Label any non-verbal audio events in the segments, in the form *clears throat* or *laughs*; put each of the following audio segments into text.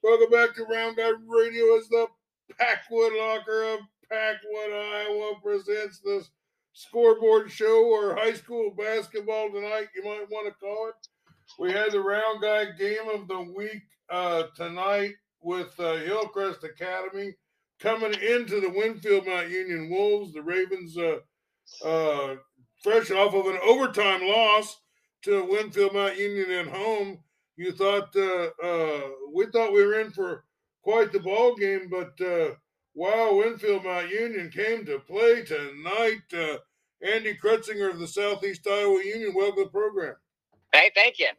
Welcome back to Round Guy Radio as the Packwood Locker of Packwood, Iowa presents the scoreboard show or high school basketball tonight, you might want to call it. We had the Round Guy game of the week uh, tonight with uh, Hillcrest Academy coming into the Winfield Mount Union Wolves. The Ravens, uh, uh, fresh off of an overtime loss to Winfield Mount Union at home. You thought uh, uh, we thought we were in for quite the ball game, but uh, wow, Winfield Mount Union came to play tonight. Uh, Andy Krutzinger of the Southeast Iowa Union, welcome to the program. Hey, thank you.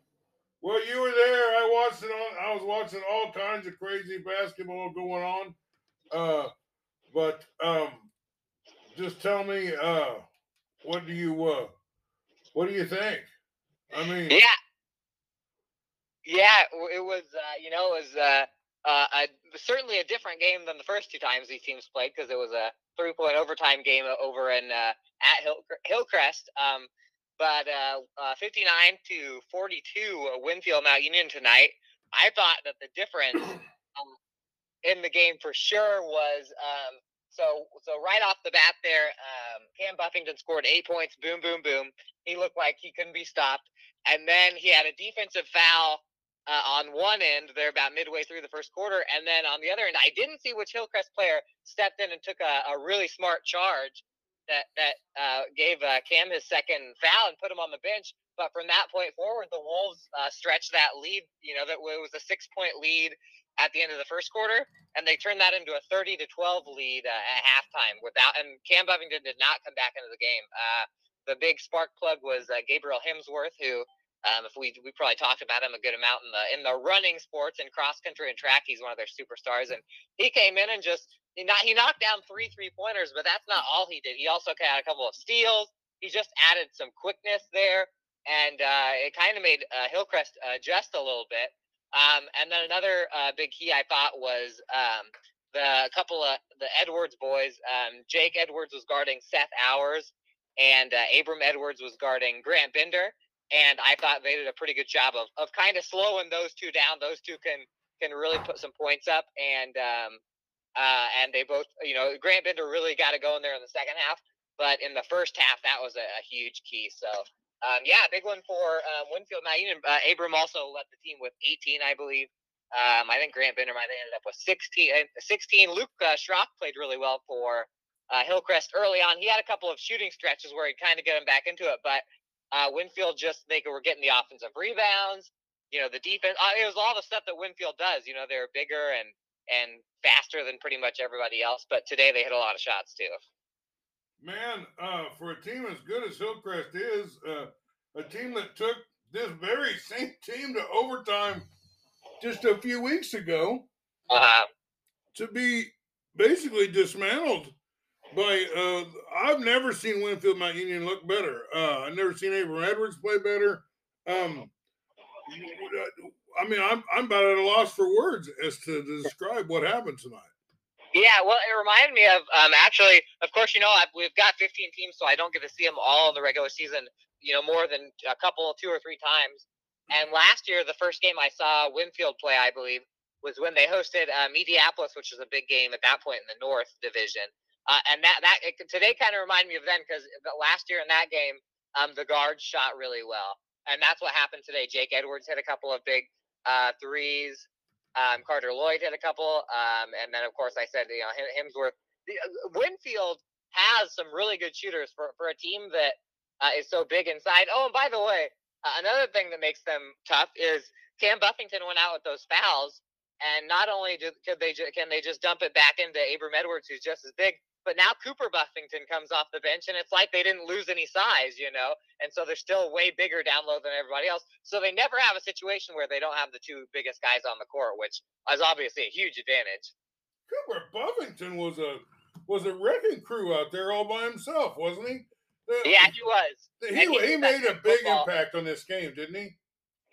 Well, you were there. I watched it on. I was watching all kinds of crazy basketball going on. Uh, but um, just tell me, uh, what do you uh, what do you think? I mean, yeah, yeah, it was. Uh, you know, it was uh, uh, a, certainly a different game than the first two times these teams played because it was a three-point overtime game over in uh, at Hill, Hillcrest. Um, but uh, uh, 59 to 42 Winfield Mount Union tonight. I thought that the difference *clears throat* um, in the game for sure was um, so so right off the bat there, um, Cam Buffington scored eight points. Boom, boom, boom. He looked like he couldn't be stopped, and then he had a defensive foul uh, on one end there about midway through the first quarter, and then on the other end, I didn't see which Hillcrest player stepped in and took a, a really smart charge that that uh, gave uh, Cam his second foul and put him on the bench. But from that point forward, the Wolves uh, stretched that lead. You know that it was a six point lead at the end of the first quarter, and they turned that into a thirty to twelve lead uh, at halftime. Without and Cam Buffington did not come back into the game. Uh, the big spark plug was uh, Gabriel Hemsworth, who um, if we we probably talked about him a good amount in the in the running sports and cross country and track, he's one of their superstars, and he came in and just he, not, he knocked down three three pointers, but that's not all he did. He also had a couple of steals. He just added some quickness there, and uh, it kind of made uh, Hillcrest adjust a little bit. Um, and then another uh, big key I thought was um, the couple of the Edwards boys. Um, Jake Edwards was guarding Seth Hours, and uh, Abram Edwards was guarding Grant Bender and I thought they did a pretty good job of, of kind of slowing those two down. Those two can can really put some points up, and um, uh, and they both, you know, Grant Bender really got to go in there in the second half, but in the first half that was a, a huge key. So um, yeah, big one for um, Winfield Mount Union. Uh, Abram also led the team with 18, I believe. Um, I think Grant Bender might have ended up with 16. 16. Luke uh, Schrock played really well for uh, Hillcrest early on. He had a couple of shooting stretches where he kind of get him back into it, but uh, Winfield just they were getting the offensive rebounds. You know, the defense. Uh, it was all the stuff that Winfield does. You know, they're bigger and and faster than pretty much everybody else. But today they hit a lot of shots too. Man, uh, for a team as good as Hillcrest is, uh, a team that took this very same team to overtime just a few weeks ago, uh-huh. to be basically dismantled by uh, I've never seen Winfield Mount Union look better. Uh, I've never seen Avery Edwards play better. Um, I mean, I'm I'm about at a loss for words as to, describe what happened tonight. Yeah, well, it reminded me of um, actually, of course, you know, I've, we've got 15 teams, so I don't get to see them all in the regular season. You know, more than a couple, two or three times. And last year, the first game I saw Winfield play, I believe, was when they hosted Mediapolis, which was a big game at that point in the North Division. Uh, and that that it, today kind of reminded me of then because last year in that game, um, the guards shot really well, and that's what happened today. Jake Edwards hit a couple of big uh, threes. Um, Carter Lloyd hit a couple, um, and then of course I said you know Hemsworth. Uh, Winfield has some really good shooters for for a team that uh, is so big inside. Oh, and by the way, uh, another thing that makes them tough is Cam Buffington went out with those fouls, and not only do, could they can they just dump it back into Abram Edwards, who's just as big, but now Cooper Buffington comes off the bench, and it's like they didn't lose any size, you know. And so they're still way bigger down low than everybody else. So they never have a situation where they don't have the two biggest guys on the court, which is obviously a huge advantage. Cooper Buffington was a was a wrecking crew out there all by himself, wasn't he? yeah, he was. He, he made a big football. impact on this game, didn't he?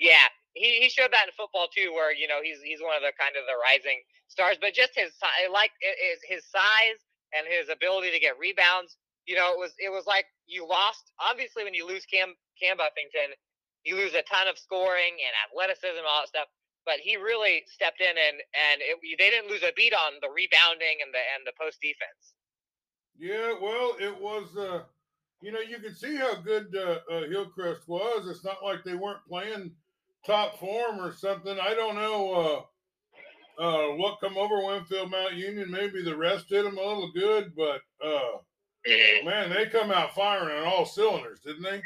Yeah, he, he showed that in football too, where you know he's he's one of the kind of the rising stars, but just his like his his size and his ability to get rebounds. You know, it was it was like you lost. Obviously, when you lose Cam Cam Buffington, you lose a ton of scoring and athleticism, and all that stuff. but he really stepped in and and it, they didn't lose a beat on the rebounding and the and the post defense. Yeah, well, it was. Uh, you know, you could see how good uh, uh, Hillcrest was. It's not like they weren't playing top form or something. I don't know uh, what come over Winfield Mount Union. Maybe the rest did them a little good, but uh, mm-hmm. man, they come out firing on all cylinders, didn't they?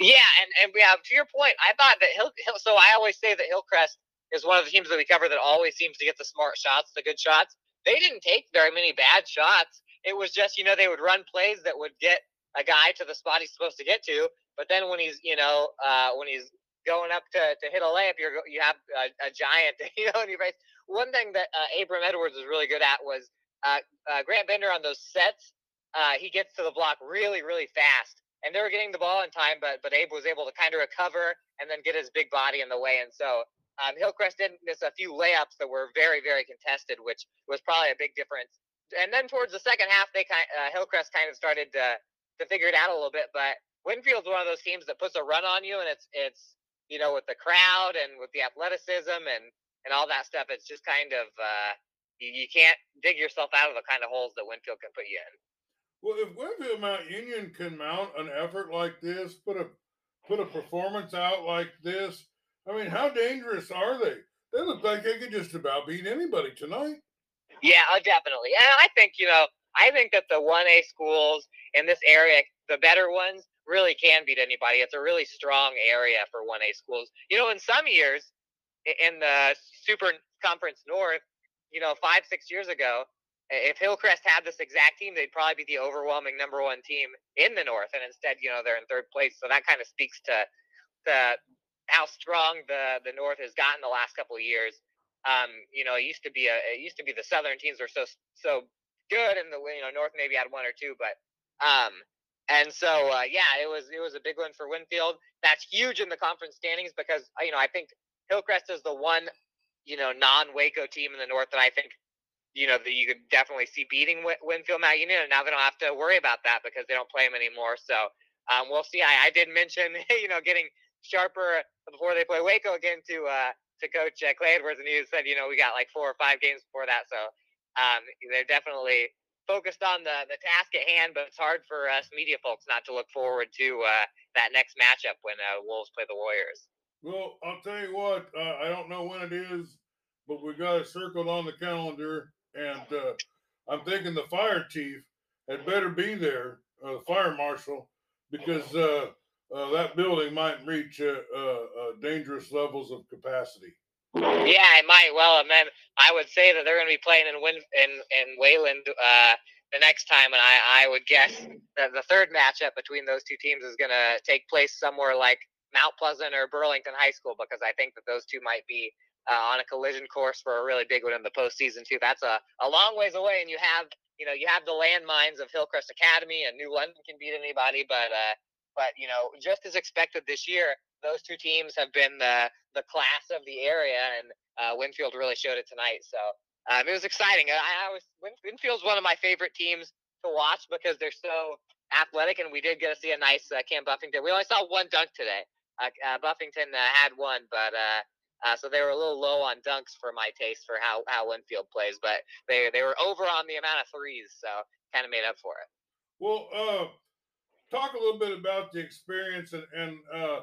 Yeah, and and yeah, to your point, I thought that Hill, Hill. So I always say that Hillcrest is one of the teams that we cover that always seems to get the smart shots, the good shots. They didn't take very many bad shots. It was just you know they would run plays that would get a guy to the spot he's supposed to get to, but then when he's you know uh, when he's going up to, to hit a layup, you're you have a, a giant *laughs* you know in your face. One thing that uh, Abram Edwards was really good at was uh, uh Grant Bender on those sets. Uh, he gets to the block really really fast and they were getting the ball in time, but but Abe was able to kind of recover and then get his big body in the way. And so um, Hillcrest did miss a few layups that were very very contested, which was probably a big difference. And then towards the second half, they kind uh, Hillcrest kind of started to to figure it out a little bit. But Winfield's one of those teams that puts a run on you, and it's it's you know with the crowd and with the athleticism and and all that stuff. It's just kind of uh, you, you can't dig yourself out of the kind of holes that Winfield can put you in. Well, if Winfield Mount Union can mount an effort like this, put a put a performance out like this, I mean, how dangerous are they? They look like they could just about beat anybody tonight. Yeah, uh, definitely. And I think you know, I think that the one A schools in this area, the better ones, really can beat anybody. It's a really strong area for one A schools. You know, in some years, in the Super Conference North, you know, five six years ago, if Hillcrest had this exact team, they'd probably be the overwhelming number one team in the North, and instead, you know, they're in third place. So that kind of speaks to the how strong the the North has gotten the last couple of years. Um, you know, it used to be a it used to be the Southern teams were so so good, and the you know North maybe had one or two, but um, and so uh, yeah, it was it was a big one for Winfield. That's huge in the conference standings because you know I think Hillcrest is the one you know non Waco team in the North that I think you know, that you could definitely see beating Winfield Mount Union, and now they don't have to worry about that because they don't play them anymore. So um, we'll see. I, I, did mention, *laughs* you know, getting sharper before they play Waco again to uh, to Coach uh, Clay Edwards, and he said, you know, we got like four or five games before that, so um, they're definitely focused on the the task at hand. But it's hard for us media folks not to look forward to uh, that next matchup when uh, Wolves play the Warriors. Well, I'll tell you what, uh, I don't know when it is, but we got it circled on the calendar and uh, I'm thinking the fire chief had better be there, uh, the fire marshal, because uh, uh that building might reach uh, dangerous levels of capacity. Yeah, it might. Well, and then I would say that they're going to be playing in Win in in Wayland the next time, and I I would guess that the third matchup between those two teams is going to take place somewhere like Mount Pleasant or Burlington High School because I think that those two might be uh, on a collision course for a really big one in the postseason too. That's a, a long ways away, and you have you know you have the landmines of Hillcrest Academy and New London can beat anybody, but uh, but you know just as expected this year, those two teams have been the the class of the area, and uh, Winfield really showed it tonight. So um, it was exciting. I, I was Winfield's one of my favorite teams to watch because they're so athletic, and we did get to see a nice uh, Cam Buffington. We only saw one dunk today. Uh, uh, Buffington uh, had one, but uh, uh, so they were a little low on dunks for my taste for how, how Winfield plays, but they they were over on the amount of threes, so kind of made up for it. Well, uh, talk a little bit about the experience and and uh,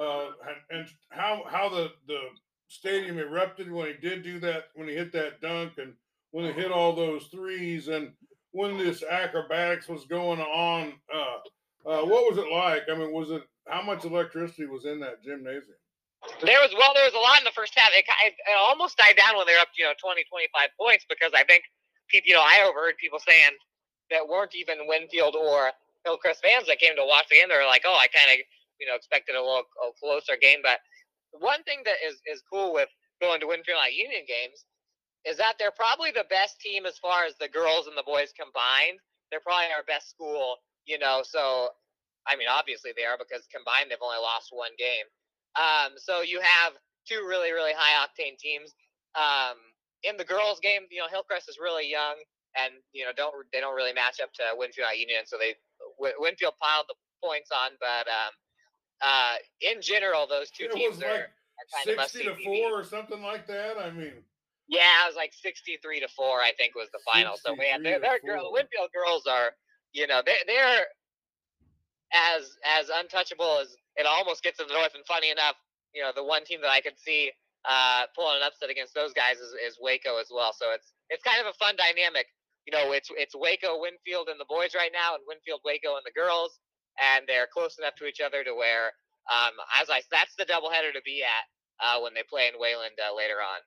uh, and how how the the stadium erupted when he did do that when he hit that dunk and when he hit all those threes and when this acrobatics was going on. Uh, uh, what was it like? I mean, was it how much electricity was in that gymnasium? There was well, there was a lot in the first half. It, it, almost died down when they were up, you know, 20, 25 points because I think people, you know, I overheard people saying that weren't even Winfield or Hillcrest fans that came to watch the game. They were like, "Oh, I kind of, you know, expected a little a closer game." But one thing that is is cool with going to Winfield at Union games is that they're probably the best team as far as the girls and the boys combined. They're probably our best school, you know. So, I mean, obviously they are because combined they've only lost one game. Um, so you have two really, really high octane teams. Um, in the girls' game, you know, Hillcrest is really young, and you know, don't they don't really match up to Winfield Union, so they Winfield piled the points on. But um, uh, in general, those two it teams are. Like kind of must sixty to four or something like that. I mean, Yeah, it was like sixty-three to four, I think, was the final. So man, 63 they're, they're girl. Winfield girls are, you know, they they're as as untouchable as it almost gets in the north. And funny enough, you know, the one team that I could see uh, pulling an upset against those guys is, is Waco as well. So it's it's kind of a fun dynamic. You know, it's it's Waco Winfield and the boys right now, and Winfield Waco and the girls, and they're close enough to each other to where, um, as I that's the doubleheader to be at uh, when they play in Wayland uh, later on.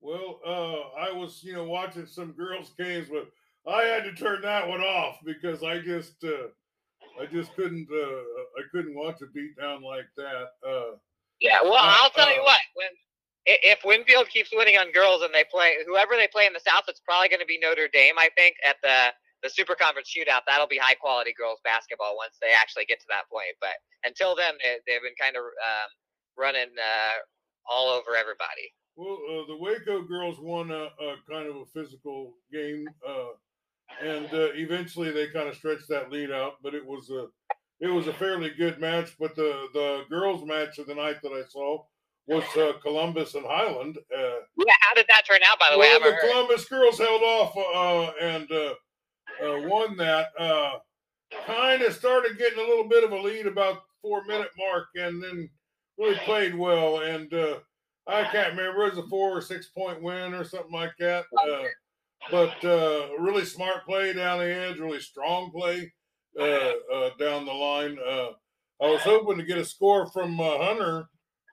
well, uh, I was you know watching some girls' games, but I had to turn that one off because I just uh, I just couldn't uh, I couldn't watch a beat down like that. Uh, Yeah, well, Uh, I'll tell you uh, what. When if Winfield keeps winning on girls and they play whoever they play in the South, it's probably going to be Notre Dame. I think at the the Super Conference shootout, that'll be high quality girls basketball once they actually get to that point. But until then, they, they've been kind of um, running uh, all over everybody. Well, uh, the Waco girls won a, a kind of a physical game, uh, and uh, eventually they kind of stretched that lead out. But it was a it was a fairly good match. But the the girls' match of the night that I saw was uh, Columbus and Highland. Uh, Yeah, how did that turn out? By the way, well, haven't the heard. Columbus girls held off uh, and uh, uh, won that. Uh, kind of started getting a little bit of a lead about four minute mark, and then really played well. And uh, I can't remember it was a four or six point win or something like that. But uh, really smart play down the edge, really strong play uh, uh, down the line. Uh, I was hoping to get a score from uh, Hunter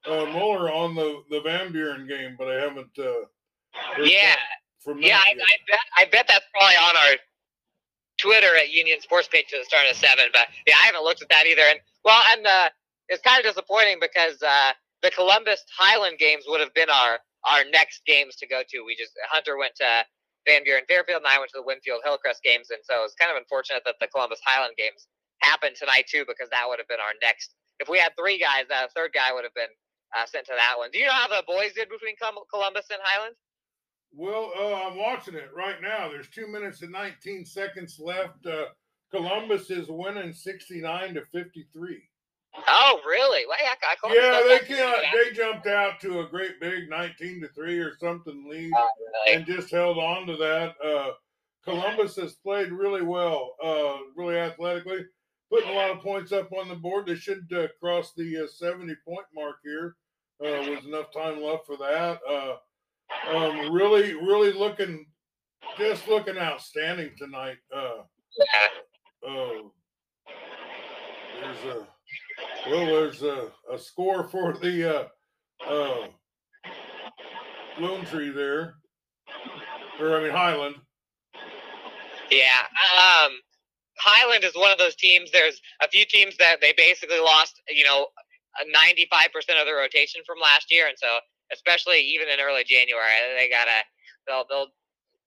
uh, Muller on the the Van Buren game, but I haven't. Uh, Yeah, from yeah, I. I bet I bet that's probably on our Twitter at Union Sports page to the start of seven. But yeah, I haven't looked at that either. And well, and uh, it's kind of disappointing because uh, the Columbus Highland games would have been our our next games to go to. We just Hunter went to Van Buren Fairfield, and I went to the Winfield Hillcrest games, and so it's kind of unfortunate that the Columbus Highland games happened tonight too, because that would have been our next. If we had three guys, that third guy would have been uh, sent to that one. Do you know how the boys did between Columbus and Highland? Well, uh, I'm watching it right now. There's two minutes and 19 seconds left. Uh, Columbus is winning 69 to 53. Oh, really? Well, yeah, I Yeah, they can't. They jumped out to a great big 19 to three or something lead Oh, really? and just held on to that. Uh, Columbus has played really well, uh, really athletically, putting a lot of points up on the board. They should uh, cross the uh, 70 point mark here. Uh, with enough time left for that. Uh, um, really, really looking, just looking outstanding tonight. Uh, Yeah. uh, there's a well, there's a, a score for the uh, uh, Lone Tree there, or I mean Highland. Yeah. Um, Highland is one of those teams. There's a few teams that they basically lost, you know, a 95% of their rotation from last year, and so especially even in early January, they gotta they'll they'll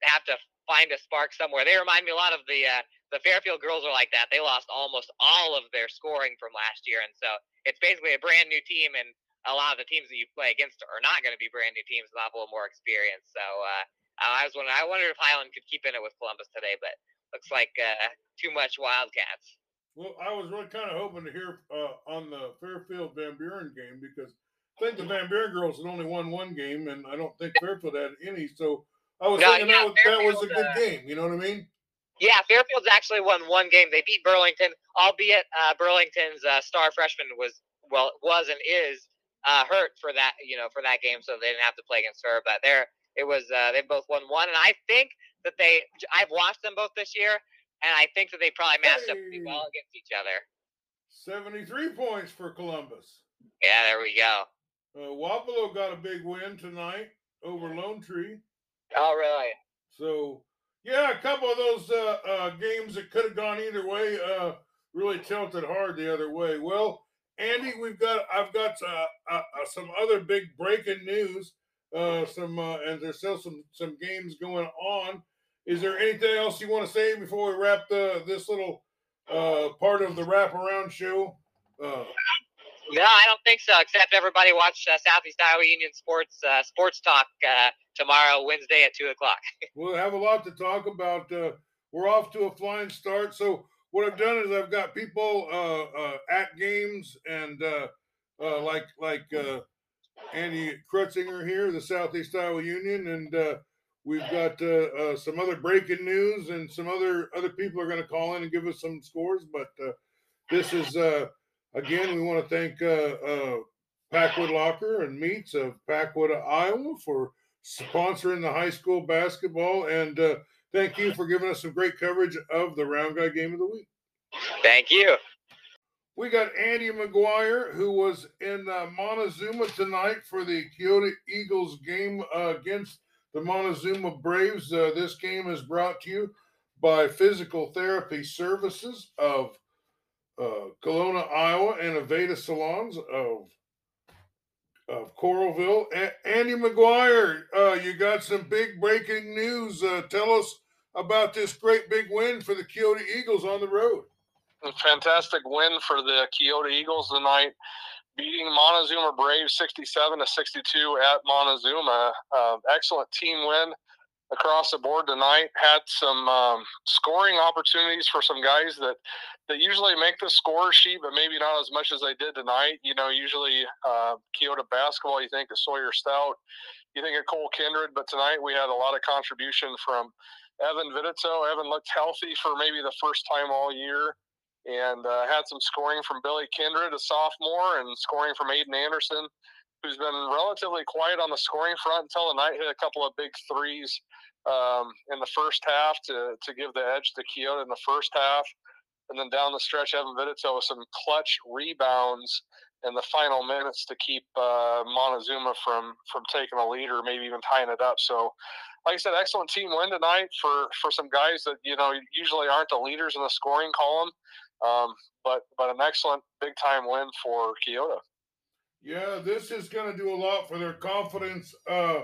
have to find a spark somewhere. They remind me a lot of the uh, the Fairfield girls are like that. They lost almost all of their scoring from last year, and so it's basically a brand new team. And a lot of the teams that you play against are not going to be brand new teams, and have a little more experience. So uh, I was wondering, I wondered if Highland could keep in it with Columbus today, but looks like uh, too much Wildcats. Well, I was really kind of hoping to hear uh, on the Fairfield Van Buren game because I think the Van Buren girls had only won one game, and I don't think Fairfield had any. So I was No, thinking yeah, that, was, that was a good uh, game. You know what I mean? Yeah, Fairfield's actually won one game. They beat Burlington, albeit uh, Burlington's uh, star freshman was well was and is uh, hurt for that you know for that game, so they didn't have to play against her. But they're it was uh, they both won one, and I think that they I've watched them both this year, and I think that they probably matched up pretty well against each other. 73 points for Columbus. Yeah, there we go. Uh, Wapello got a big win tonight over Lone Tree. Oh, really? So yeah, a couple of those uh, uh, games that could have gone either way uh, really tilted hard the other way. Well, Andy, we've got I've got uh, uh, uh, some other big breaking news. Some and there's still some some games going on. Is there anything else you want to say before we wrap the this little part of the wraparound show? No, I don't think so. Except everybody watch uh, Southeast Iowa Union Sports uh, Sports Talk uh, tomorrow, Wednesday at two o'clock. *laughs* We'll have a lot to talk about. Uh, we're off to a flying start. So what I've done is I've got people uh, uh, at games and like like Andy Krutzinger here, the Southeast Iowa Union, and we've got some other breaking news, and some other other people are going to call in and give us some scores. But this is again, we want to thank uh, Packwood Locker and Meats of Packwood, Iowa, for sponsoring the high school basketball, and thank you for giving us some great coverage of the Round Guy Game of the Week. Thank you. We got Andy McGuire, who was in uh, Montezuma tonight for the Keota Eagles game uh, against the Montezuma Braves. Uh, this game is brought to you by Physical Therapy Services of uh, Kalona, Iowa, and Aveda Salons of of Coralville. A- Andy McGuire, uh, you got some big breaking news. Uh, tell us about this great big win for the Keota Eagles on the road a fantastic win for the Keota Eagles tonight, beating Montezuma Braves 67 to 62 at Montezuma. Uh, excellent team win across the board tonight. Had some um, scoring opportunities for some guys that that usually make the score sheet, but maybe not as much as they did tonight. You know, usually uh, Keota basketball, you think of Sawyer Stout, you think of Cole Kindred, but tonight we had a lot of contribution from Evan Vidito. Evan looked healthy for maybe the first time all year and uh, had some scoring from Billy Kindred, a sophomore, and scoring from Aiden Anderson, who's been relatively quiet on the scoring front until the night hit a couple of big threes um, in the first half to, to give the edge to Keota in the first half. And then down the stretch, Evan Vidito with some clutch rebounds in the final minutes to keep uh, Montezuma from from taking a lead or maybe even tying it up. So, like I said, excellent team win tonight for for some guys that you know usually aren't the leaders in the scoring column. Um, but but an excellent big time win for Keota. Yeah, this is going to do a lot for their confidence. Uh,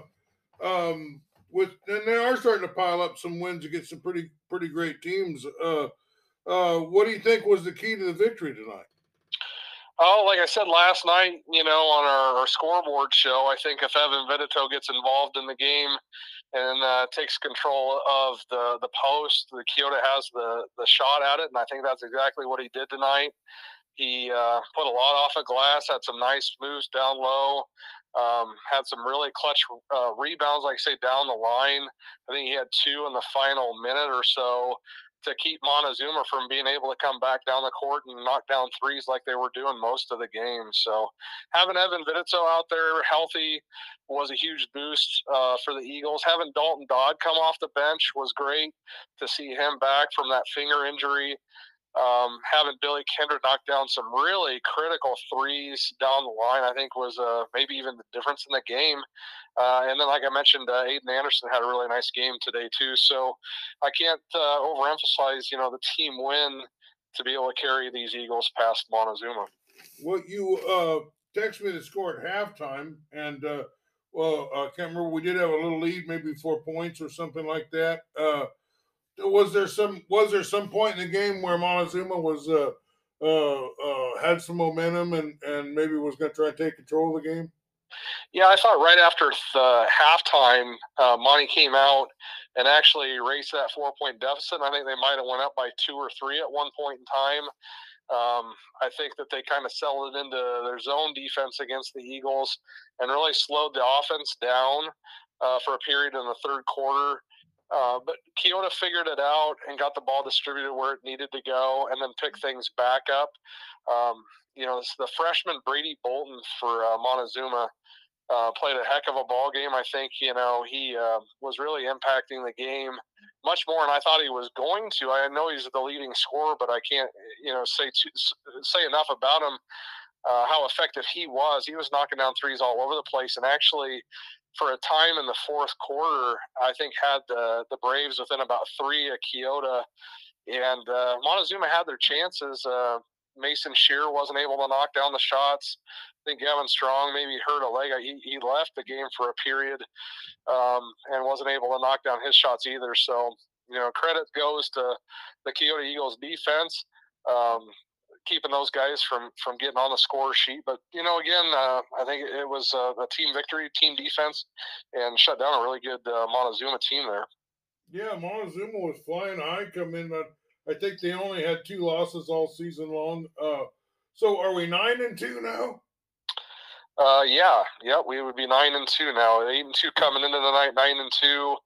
um, with and they are starting to pile up some wins against some pretty pretty great teams. Uh, uh, what do you think was the key to the victory tonight? Oh, like I said last night, you know, on our, our scoreboard show, I think if Evan Vidito gets involved in the game, and uh, takes control of the the post. The Keota has the the shot at it, and I think that's exactly what he did tonight. He uh, put a lot off of glass, had some nice moves down low, um, had some really clutch uh, rebounds, like I say, down the line. I think he had two in the final minute or so to keep Montezuma from being able to come back down the court and knock down threes like they were doing most of the game. So having Evan Vidito out there healthy was a huge boost uh, for the Eagles. Having Dalton Dodd come off the bench was great to see him back from that finger injury. Um, having Billy Kindred knock down some really critical threes down the line, I think was uh, maybe even the difference in the game. Uh, and then, like I mentioned, uh, Aiden Anderson had a really nice game today too. So I can't uh, overemphasize, you know, the team win to be able to carry these Eagles past Montezuma. Well, you uh, text me the score at halftime, and uh, well, I can't remember. We did have a little lead, maybe four points or something like that. Was there some was there some point in the game where Montezuma was uh, uh, uh, had some momentum and and maybe was going to try and take control of the game? Yeah, I thought right after the halftime, uh, Monty came out and actually erased that four point deficit. I think they might have went up by two or three at one point in time. Um, I think that they kind of settled it into their zone defense against the Eagles and really slowed the offense down uh, for a period in the third quarter. Uh, but Keota figured it out and got the ball distributed where it needed to go, and then picked things back up. Um, you know, the freshman Brady Bolton for uh, Montezuma uh, played a heck of a ball game. I think you know he uh, was really impacting the game much more than I thought he was going to. I know he's the leading scorer, but I can't you know say too, say enough about him. Uh, how effective he was. He was knocking down threes all over the place, and actually, for a time in the fourth quarter, I think had the the Braves within about three at Keota, and uh, Montezuma had their chances. Uh, Mason Shear wasn't able to knock down the shots. I think Gavin Strong maybe hurt a leg. He, he left the game for a period um, and wasn't able to knock down his shots either. So, you know, credit goes to the Keota Eagles defense. Um, keeping those guys from from getting on the score sheet. But you know, again, uh, I think it was a, a, team victory, team defense, and shut down a really good uh, Montezuma team there. Yeah, Montezuma was flying high. Come in, I think they only had two losses all season long. Uh, so are we nine and two now? Uh, yeah, yep. We would be nine and two now. Eight and two coming into the night, nine and two,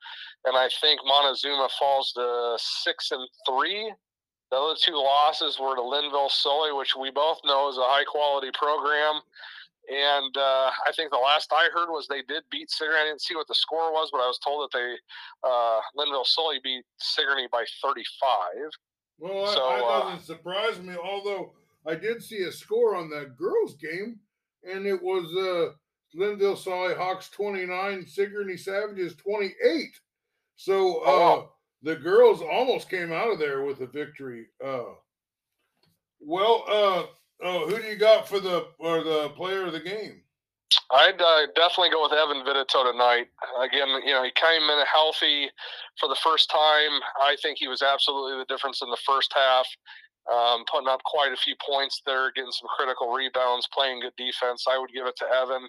and I think Montezuma falls to six and three. The other two losses were to Lynnville Sully, which we both know is a high quality program. And uh, I think the last I heard was they did beat Sigourney. I didn't see what the score was, but I was told that they uh, Lynnville Sully beat Sigourney by 35. Well, So, that uh, doesn't surprise me. Although I did see a score on that girls' game, and it was uh, Lynnville Sully Hawks twenty nine, Sigourney Savages twenty eight. So uh, Oh, wow. The girls almost came out of there with a victory. Uh, well, uh, uh, who do you got for the or the player of the game? I'd uh, definitely go with Evan Vidito tonight. Again, you know, he came in healthy for the first time. I think he was absolutely the difference in the first half, um, putting up quite a few points there, getting some critical rebounds, playing good defense. I would give it to Evan.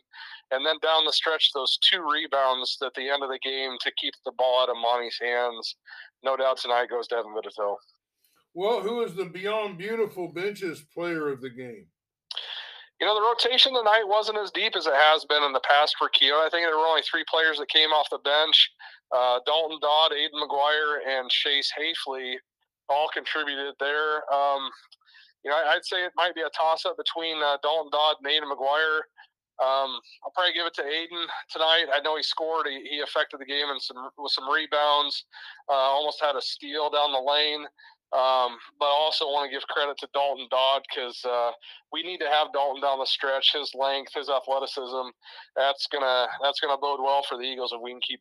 And then down the stretch, those two rebounds at the end of the game to keep the ball out of Monty's hands. No doubt tonight goes to Evan Vidito. Well, who is the Beyond Beautiful Benches player of the game? You know, the rotation tonight wasn't as deep as it has been in the past for Keota. I think there were only three players that came off the bench. Uh, Dalton Dodd, Aiden McGuire, and Chase Hafley all contributed there. Um, you know, I'd say it might be a toss-up between uh, Dalton Dodd and Aiden McGuire. Um, I'll probably give it to Aiden tonight. I know he scored. He, he affected the game and some with some rebounds. Uh, almost had a steal down the lane. Um, but I also want to give credit to Dalton Dodd because uh, we need to have Dalton down the stretch. His length, his athleticism, that's gonna that's gonna bode well for the Eagles if we can keep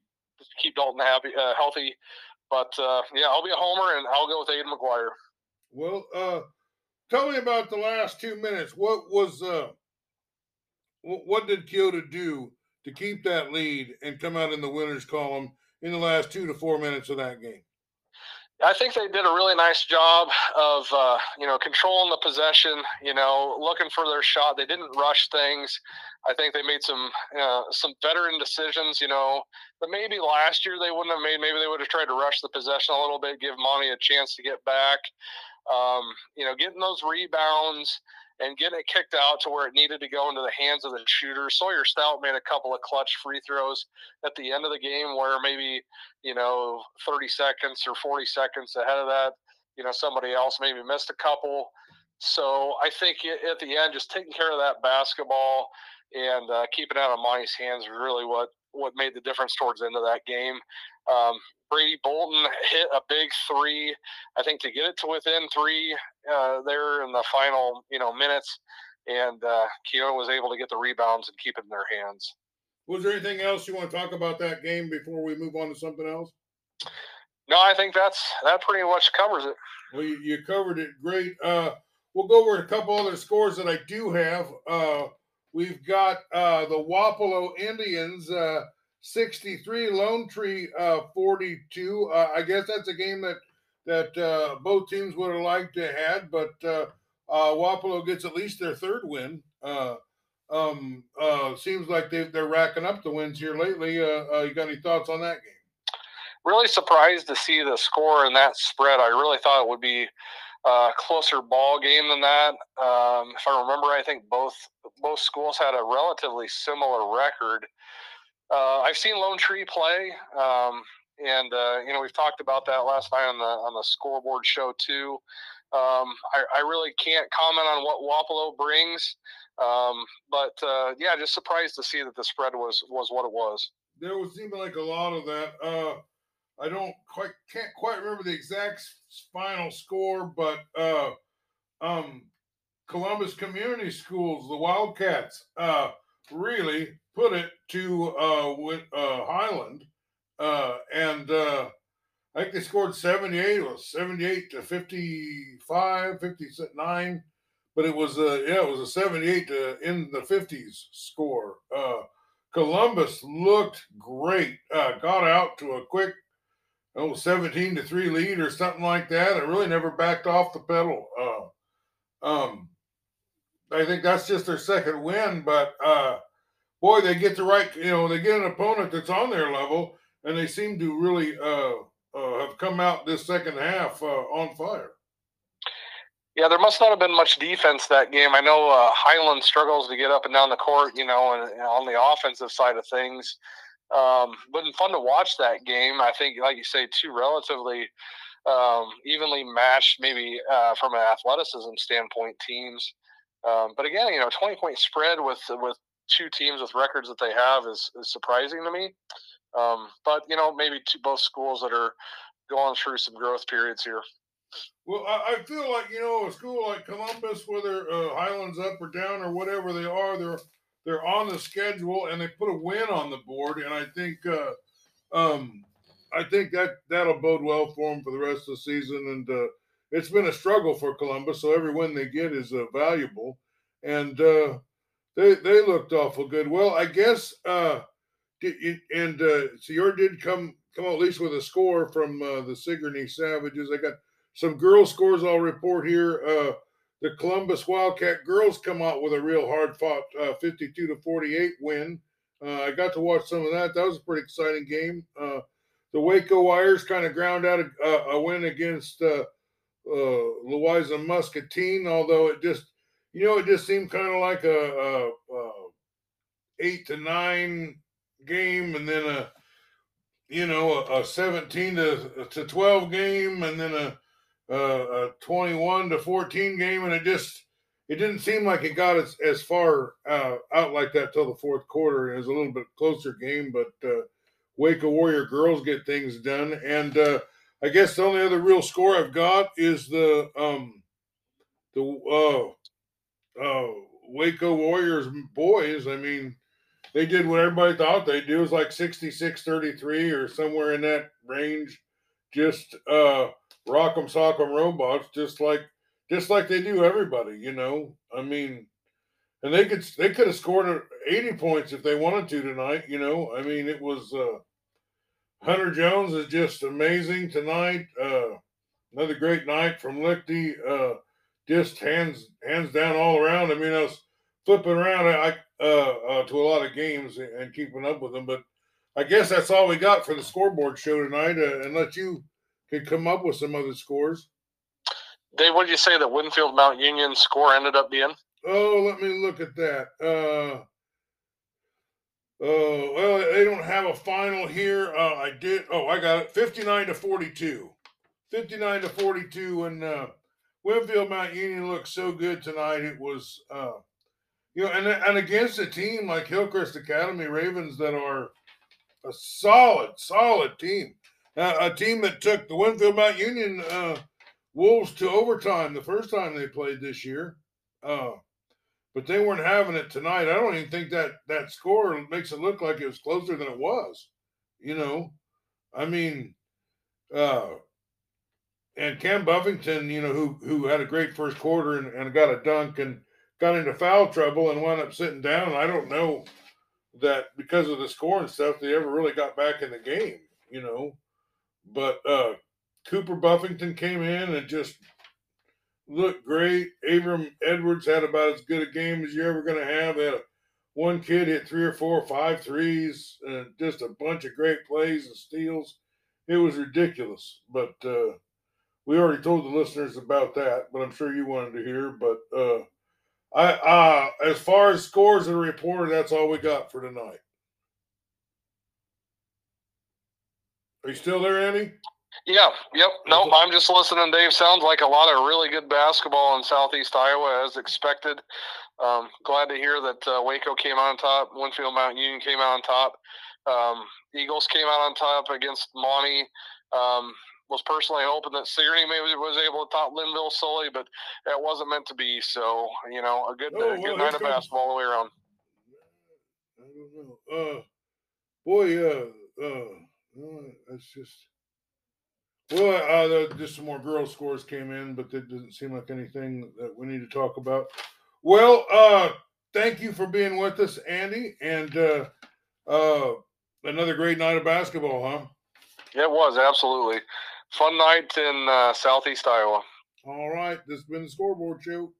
keep Dalton happy, uh, healthy. But uh, yeah, I'll be a homer and I'll go with Aiden McGuire. Well, uh, tell me about the last two minutes. What was uh, what did Keota do to keep that lead and come out in the winners column in the last two to four minutes of that game? I think they did a really nice job of uh, you know controlling the possession. You know, looking for their shot. They didn't rush things. I think they made some uh, some veteran decisions. You know, that maybe last year they wouldn't have made. Maybe they would have tried to rush the possession a little bit, give Monty a chance to get back. Um, you know, getting those rebounds and getting it kicked out to where it needed to go into the hands of the shooter. Sawyer Stout made a couple of clutch free throws at the end of the game where maybe you know, 30 seconds or 40 seconds ahead of that. You know, somebody else maybe missed a couple. So I think at the end, just taking care of that basketball and uh, keeping it out of Monty's hands really what what made the difference towards the end of that game. Um, Brady Bolton hit a big three, I think, to get it to within three uh, there in the final you know minutes, and uh, Keota was able to get the rebounds and keep it in their hands. Was there anything else you want to talk about that game before we move on to something else? No, I think that's that pretty much covers it. Well, you, you covered it great. Uh, we'll go over a couple other scores that I do have. Uh, we've got uh, the Wapello Indians uh, 63, Lone Tree uh, 42. Uh, I guess that's a game that that uh, both teams would have liked to had, but uh, uh, Wapello gets at least their third win. Uh, um, uh, seems like they, they're racking up the wins here lately. Uh, uh, you got any thoughts on that game? really surprised to see the score in that spread. I really thought it would be a closer ball game than that. Um, if I remember, I think both both schools had a relatively similar record. Uh, I've seen Lone Tree play, um, and uh, you know we've talked about that last night on the on the scoreboard show too. Um, I, I really can't comment on what Wapello brings, um, but uh, yeah, just surprised to see that the spread was was what it was. there was even like a lot of that. Uh, I don't quite can't quite remember the exact final score, but uh, um, Columbus Community Schools, the Wildcats, uh, really put it to uh, with, uh, Highland, uh, and uh, I think they scored 78. It was 78 to 55, 59, but it was a yeah, it was a 78 to in the 50s score. Uh, Columbus looked great. Uh, got out to a quick, oh, 17 to 3 lead or something like that. It really never backed off the pedal. Uh, um, I think that's just their second win, but uh, boy, they get the right, you know, they get an opponent that's on their level, and they seem to really uh, uh, have come out this second half uh, on fire. Yeah, there must not have been much defense that game. I know uh, Highland struggles to get up and down the court, you know, and, and on the offensive side of things. Um, but fun to watch that game. I think, like you say, two relatively um, evenly matched, maybe uh, from an athleticism standpoint, teams. Um, but again, you know, twenty point spread with with two teams with records that they have is, is surprising to me. Um, but you know, maybe two, both schools that are going through some growth periods here. Well, I, I feel like you know a school like Columbus, whether uh, Highlands up or down or whatever they are, they're they're on the schedule and they put a win on the board, and I think uh, um, I think that that'll bode well for them for the rest of the season. And uh, it's been a struggle for Columbus, so every win they get is uh, valuable. And uh, they they looked awful good. Well, I guess uh, and uh, did come come out at least with a score from uh, the Sigourney Savages. I got some girls scores I'll report here. Uh, the Columbus Wildcat girls come out with a real hard fought uh, 52 to 48 win. Uh, I got to watch some of that. That was a pretty exciting game. Uh, the Waco Wires kind of ground out a, a win against uh, Louisa Muscatine, although it just, you know, it just seemed kind of like a, a, a, eight to nine game, and then a, you know, a, 17 to, to 12 game, and then a, a 21 to 14 game, and it just it didn't seem like it got as, as far uh, out like that till the fourth quarter. It was a little bit closer game, but uh, Waco Warrior girls get things done. And uh, I guess the only other real score I've got is the um, the uh, uh, Waco Warriors boys. I mean, they did what everybody thought they'd do. It was like 66 33 or somewhere in that range. Just uh, rock'em sock'em robots, just like just like they do everybody, you know. I mean, and they could they could have scored 80 points if they wanted to tonight, you know. I mean, it was uh Hunter Jones is just amazing tonight. Uh, another great night from Lichty. Uh, just hands hands down all around. I mean, I was flipping around I, uh, uh, to a lot of games and keeping up with them, but I guess that's all we got for the scoreboard show tonight. Uh, unless you could come up with some other scores. Dave, what did you say the Winfield Mount Union score ended up being? Oh, let me look at that. Uh, uh, well, they don't have a final here. Uh, I did. Oh, I got it. 59 to 42. 59 to 42. And uh, Winfield Mount Union looked so good tonight. It was, uh, you know, and, and against a team like Hillcrest Academy Ravens that are a solid, solid team. Uh, a team that took the Winfield Mount Union uh, Wolves to overtime the first time they played this year. But they weren't having it tonight. I don't even think that that score makes it look like it was closer than it was. You know, I mean, uh, and Cam Buffington, you know, who who had a great first quarter and, and got a dunk and got into foul trouble and wound up sitting down. I don't know that because of the score and stuff, they ever really got back in the game. You know, but uh, Cooper Buffington came in and just looked great. Abram Edwards had about as good a game as you're ever going to have. Had a, one kid hit three or four, five threes, and just a bunch of great plays and steals. It was ridiculous, but uh, we already told the listeners about that. But I'm sure you wanted to hear. But uh, I, uh, as far as scores are reported, that's all we got for tonight. Are you still there, Andy? Yeah, yep. No, I'm just listening, Dave. Sounds like a lot of really good basketball in Southeast Iowa, as expected. Um, glad to hear that uh, Waco came out on top, Winfield Mountain Union came out on top. Um, Eagles came out on top against Monty. Um, was personally hoping that Sigourney maybe was able to top Lynnville Sully, but that wasn't meant to be. So, you know, a good, oh, a good night of basketball all the way around. I don't know. Uh, boy, uh, uh, that's just well, uh, just some more girl scores came in, but that doesn't seem like anything that we need to talk about. Well, uh, thank you for being with us, Andy, and uh, uh, another great night of basketball, huh? Yeah, it was absolutely fun night in uh, Southeast Iowa. All right, this has been the Scoreboard Show.